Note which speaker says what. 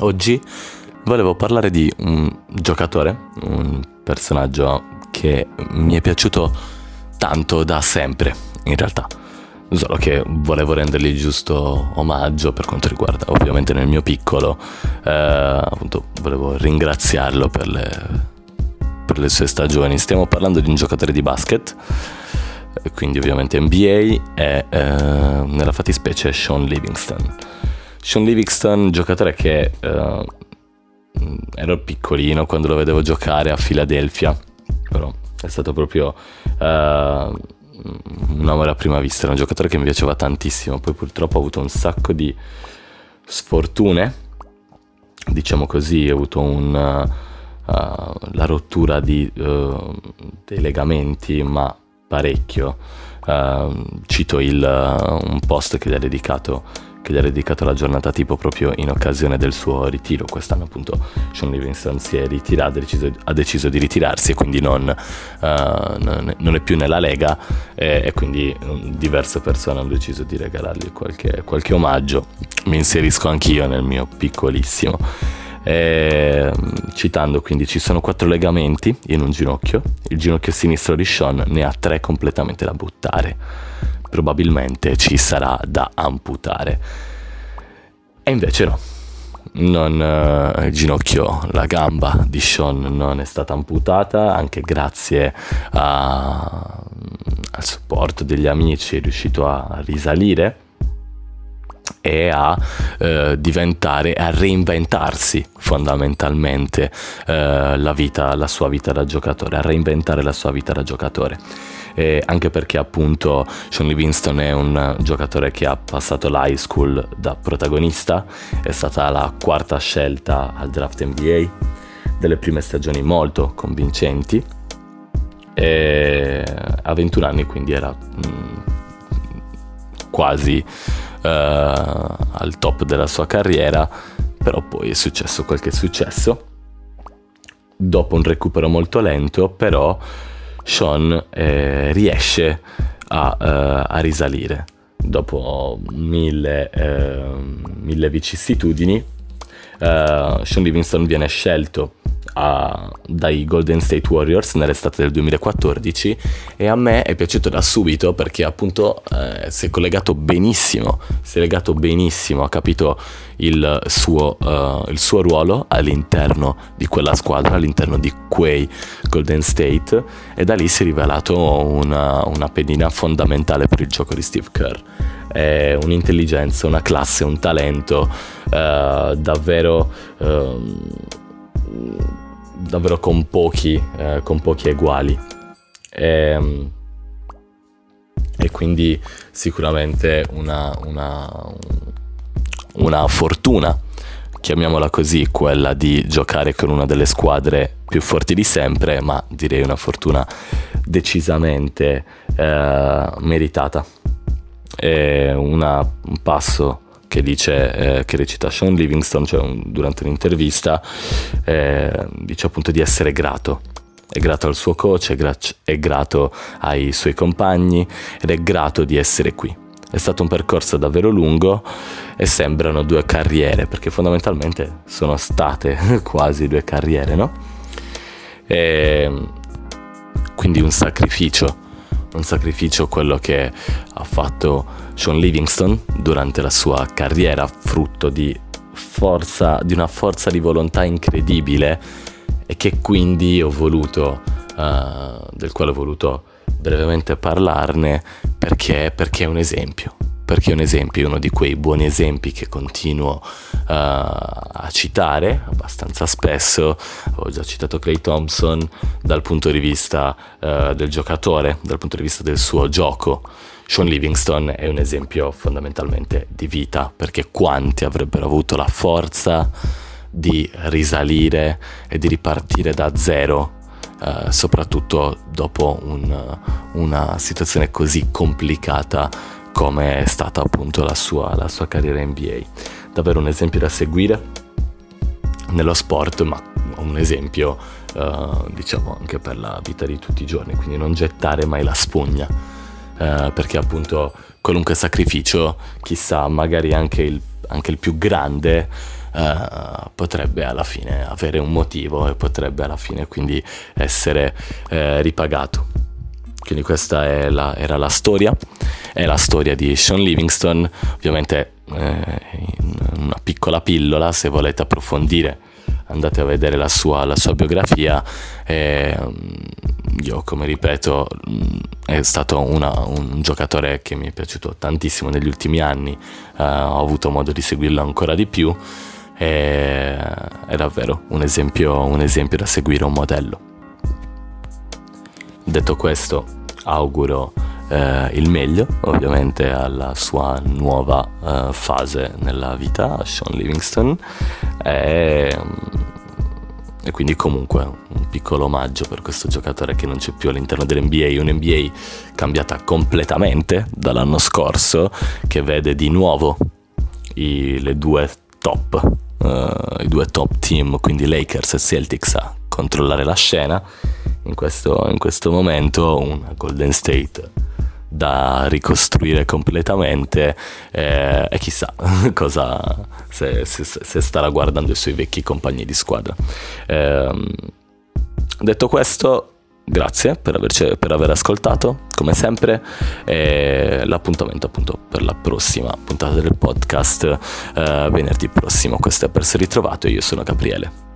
Speaker 1: Oggi volevo parlare di un giocatore, un personaggio che mi è piaciuto tanto da sempre, in realtà. Solo che volevo rendergli giusto omaggio per quanto riguarda, ovviamente nel mio piccolo, eh, appunto volevo ringraziarlo per le, per le sue stagioni. Stiamo parlando di un giocatore di basket, quindi ovviamente NBA e eh, nella fattispecie Sean Livingston. Sean Livingston, giocatore che eh, ero piccolino quando lo vedevo giocare a Filadelfia, però è stato proprio uh, un amore a prima vista, era un giocatore che mi piaceva tantissimo, poi purtroppo ho avuto un sacco di sfortune, diciamo così, ho avuto un, uh, la rottura di, uh, dei legamenti, ma parecchio. cito il, un post che gli ha dedicato che gli ha dedicato la giornata tipo proprio in occasione del suo ritiro. Quest'anno appunto Sean Livingston si è ritirato, ha deciso, ha deciso di ritirarsi e quindi non, uh, non, è più nella Lega e, e, quindi diverse persone hanno deciso di regalargli qualche, qualche omaggio. Mi inserisco anch'io nel mio piccolissimo. E, citando quindi ci sono quattro legamenti in un ginocchio, il ginocchio sinistro di Sean ne ha tre completamente da buttare probabilmente ci sarà da amputare. E invece no. Non, uh, il ginocchio, la gamba di Sean non è stata amputata, anche grazie a, al supporto degli amici è riuscito a risalire e a eh, diventare, a reinventarsi fondamentalmente eh, la, vita, la sua vita da giocatore, a reinventare la sua vita da giocatore. Eh, anche perché appunto Sean Livingston è un giocatore che ha passato l'high school da protagonista, è stata la quarta scelta al draft NBA, delle prime stagioni molto convincenti e a 21 anni quindi era mh, mm, quasi al top della sua carriera, però poi è successo quel che è successo. Dopo un recupero molto lento, però Sean eh, riesce a, uh, a, risalire dopo mille, uh, mille vicissitudini. Uh, Sean Livingston viene scelto a, dai Golden State Warriors nell'estate del 2014 e a me è piaciuto da subito perché appunto eh, si è collegato benissimo, si è legato benissimo, ha capito il suo, uh, il suo ruolo all'interno di quella squadra, all'interno di quei Golden State e da lì si è rivelato una, una pedina fondamentale per il gioco di Steve Kerr. È un'intelligenza, una classe, un talento uh, davvero... Uh, davvero con pochi, eh, con pochi eguali. E, ehm, e, quindi sicuramente una, una, una fortuna, chiamiamola così, quella di giocare con una delle squadre più forti di sempre, ma direi una fortuna decisamente eh, meritata. Una, un passo che dice, eh, che recita Sean Livingston, cioè un, durante un'intervista, eh, dice appunto di essere grato. È grato al suo coach, è, gra- è grato ai suoi compagni ed è grato di essere qui. È stato un percorso davvero lungo e sembrano due carriere, perché fondamentalmente sono state quasi due carriere, no? E quindi un sacrificio un sacrificio quello che ha fatto Sean Livingston durante la sua carriera, frutto di, forza, di una forza di volontà incredibile e che quindi ho voluto, uh, del quale ho voluto brevemente parlarne perché, perché è un esempio perché è un esempio, uno di quei buoni esempi che continuo uh, a citare abbastanza spesso. Ho già citato Clay Thompson dal punto di vista uh, del giocatore, dal punto di vista del suo gioco. Sean Livingston è un esempio fondamentalmente di vita, perché quanti avrebbero avuto la forza di risalire e di ripartire da zero Uh, soprattutto dopo un, una situazione così complicata come è stata appunto la sua, la sua carriera NBA. Davvero un esempio da seguire nello sport, ma un esempio uh, diciamo anche per la vita di tutti i giorni, quindi non gettare mai la spugna, uh, perché appunto qualunque sacrificio, chissà, magari anche il, anche il più grande, uh, potrebbe alla fine avere un motivo e potrebbe alla fine quindi essere ripagato. Quindi questa la, era la storia, è la storia di Sean Livingston, ovviamente eh, una piccola pillola se volete approfondire andate a vedere la sua, la sua biografia. E, io, come ripeto, è stato una, un giocatore che mi è piaciuto tantissimo negli ultimi anni, uh, ho avuto modo di seguirlo ancora di più. E è davvero un esempio, un esempio da seguire, un modello. Detto questo, auguro eh, il meglio ovviamente alla sua nuova eh, fase nella vita, Sean Livingston, e, e, quindi comunque un piccolo omaggio per questo giocatore che non c'è più all'interno dell'NBA, un'NBA cambiata completamente dall'anno scorso, che vede di nuovo i, le due top, uh, i due top team, quindi Lakers e Celtics a controllare la scena. In questo, in questo momento una Golden State da ricostruire completamente eh, e chissà cosa se, se, se, starà guardando i suoi vecchi compagni di squadra. Eh, detto questo, grazie per, averci, per, aver ascoltato, come sempre, e l'appuntamento appunto per la prossima puntata del podcast eh, venerdì prossimo. Questo è per essere ritrovato, io sono Gabriele.